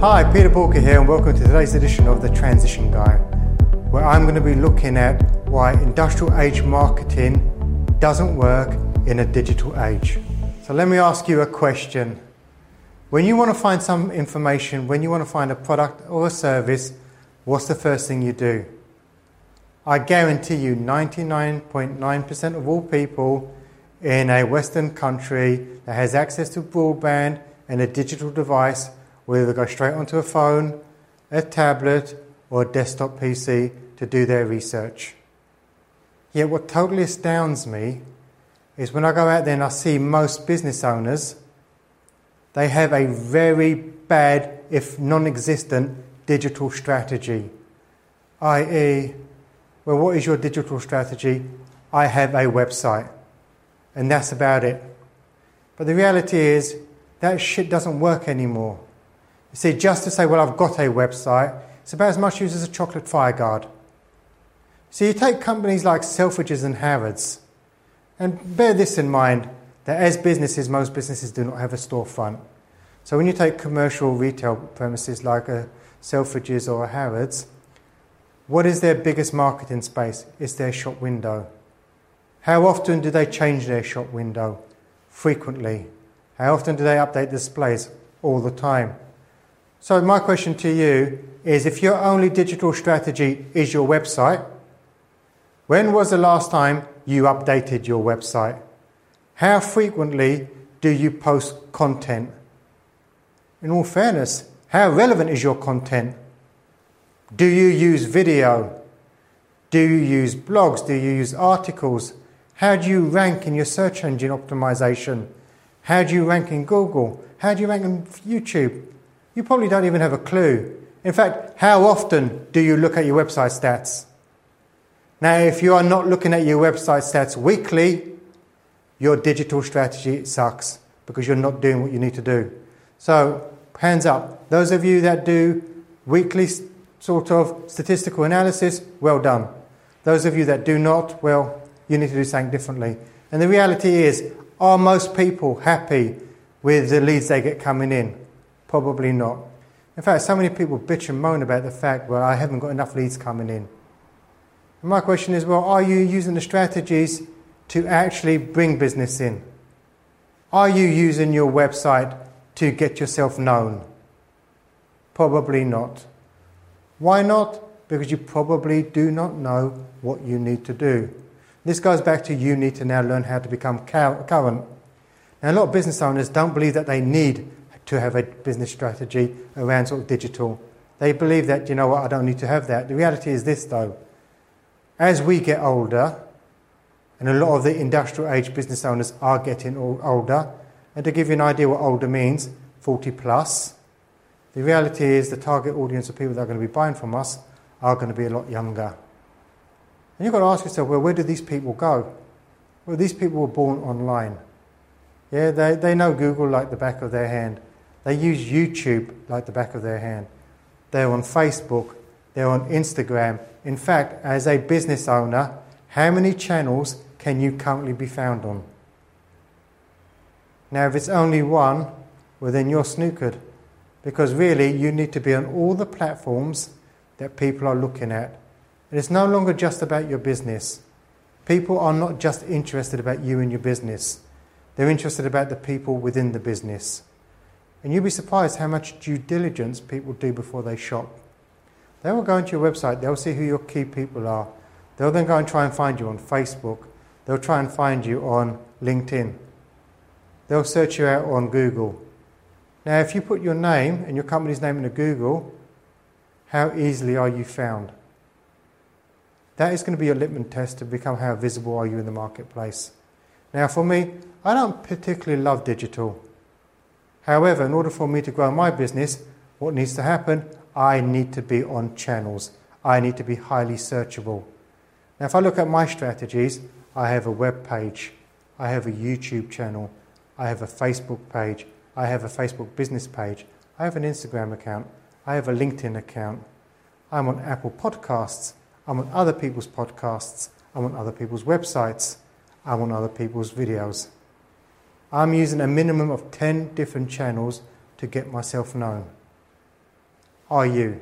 Hi, Peter Porker here, and welcome to today's edition of The Transition Guy, where I'm going to be looking at why industrial age marketing doesn't work in a digital age. So, let me ask you a question. When you want to find some information, when you want to find a product or a service, what's the first thing you do? I guarantee you 99.9% of all people in a Western country that has access to broadband and a digital device will either go straight onto a phone, a tablet, or a desktop PC to do their research. Yet, what totally astounds me is when I go out there and I see most business owners, they have a very bad, if non existent, digital strategy. I.e., well, what is your digital strategy? I have a website and that's about it. But the reality is, that shit doesn't work anymore. You see, just to say, well, I've got a website, it's about as much use as a chocolate fire guard. So you take companies like Selfridges and Harrods, and bear this in mind that as businesses, most businesses do not have a storefront. So when you take commercial retail premises like a Selfridges or a Harrods, what is their biggest marketing space? It's their shop window. How often do they change their shop window? Frequently. How often do they update displays? All the time. So, my question to you is if your only digital strategy is your website, when was the last time you updated your website? How frequently do you post content? In all fairness, how relevant is your content? Do you use video? Do you use blogs? Do you use articles? How do you rank in your search engine optimization? How do you rank in Google? How do you rank in YouTube? You probably don't even have a clue. In fact, how often do you look at your website stats? Now, if you are not looking at your website stats weekly, your digital strategy sucks because you're not doing what you need to do. So, hands up. Those of you that do weekly sort of statistical analysis, well done. Those of you that do not, well, you need to do something differently. And the reality is, are most people happy with the leads they get coming in? Probably not. In fact, so many people bitch and moan about the fact, well, I haven't got enough leads coming in. And my question is, well, are you using the strategies to actually bring business in? Are you using your website to get yourself known? Probably not. Why not? Because you probably do not know what you need to do. This goes back to you need to now learn how to become current. Now, a lot of business owners don't believe that they need to have a business strategy around sort of digital. They believe that, you know what, I don't need to have that. The reality is this, though. As we get older, and a lot of the industrial age business owners are getting older, and to give you an idea what older means, 40 plus, the reality is the target audience of people that are going to be buying from us are going to be a lot younger. And you've got to ask yourself, well, where do these people go? Well, these people were born online. Yeah, they, they know Google like the back of their hand. They use YouTube like the back of their hand. They're on Facebook. They're on Instagram. In fact, as a business owner, how many channels can you currently be found on? Now, if it's only one, well, then you're snookered. Because really, you need to be on all the platforms that people are looking at and it's no longer just about your business. People are not just interested about you and your business. They're interested about the people within the business. And you'll be surprised how much due diligence people do before they shop. They will go into your website, they'll see who your key people are. They'll then go and try and find you on Facebook. They'll try and find you on LinkedIn. They'll search you out on Google. Now, if you put your name and your company's name into Google, how easily are you found? That is going to be your litmus test to become how visible are you in the marketplace. Now, for me, I don't particularly love digital. However, in order for me to grow my business, what needs to happen? I need to be on channels. I need to be highly searchable. Now, if I look at my strategies, I have a web page, I have a YouTube channel, I have a Facebook page, I have a Facebook business page, I have an Instagram account, I have a LinkedIn account, I'm on Apple Podcasts, I'm on other people's podcasts. I'm on other people's websites. I'm on other people's videos. I'm using a minimum of 10 different channels to get myself known. are you?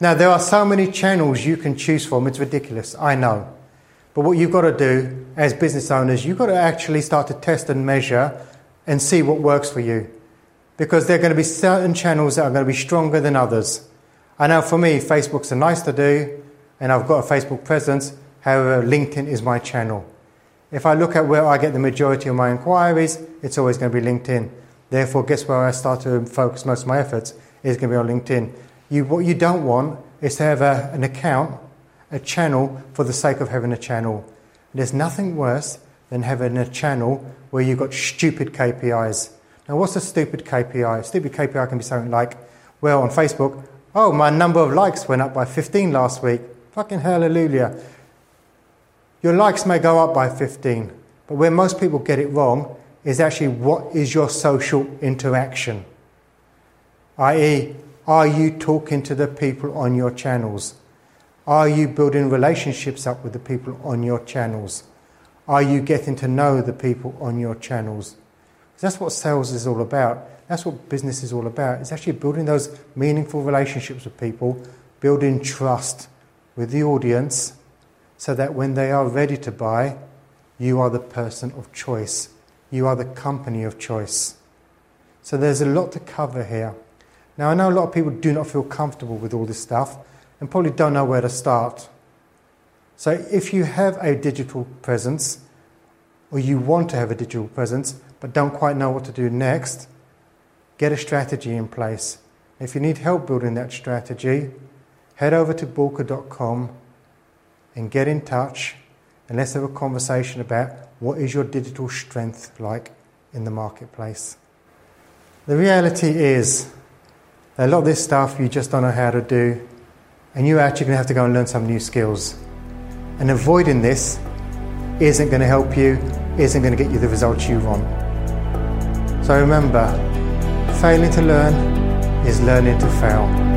Now, there are so many channels you can choose from, it's ridiculous, I know. But what you've got to do as business owners, you've got to actually start to test and measure and see what works for you. Because there are going to be certain channels that are going to be stronger than others. I know for me, Facebook's a nice to do, and I've got a Facebook presence. However, LinkedIn is my channel. If I look at where I get the majority of my inquiries, it's always going to be LinkedIn. Therefore, guess where I start to focus most of my efforts is going to be on LinkedIn. You, what you don't want is to have a, an account, a channel for the sake of having a channel. There's nothing worse than having a channel where you've got stupid KPIs. Now, what's a stupid KPI? A stupid KPI can be something like, well, on Facebook, oh, my number of likes went up by 15 last week. Fucking hallelujah. Your likes may go up by 15, but where most people get it wrong is actually what is your social interaction? i.e., are you talking to the people on your channels? Are you building relationships up with the people on your channels? Are you getting to know the people on your channels? That's what sales is all about. That's what business is all about. It's actually building those meaningful relationships with people, building trust with the audience so that when they are ready to buy, you are the person of choice. You are the company of choice. So there's a lot to cover here. Now, I know a lot of people do not feel comfortable with all this stuff and probably don't know where to start. So, if you have a digital presence, or you want to have a digital presence but don't quite know what to do next, get a strategy in place. If you need help building that strategy, head over to bulka.com and get in touch and let's have a conversation about what is your digital strength like in the marketplace. The reality is a lot of this stuff you just don't know how to do, and you're actually going to have to go and learn some new skills. And avoiding this isn't going to help you, isn't going to get you the results you want. So remember, failing to learn is learning to fail.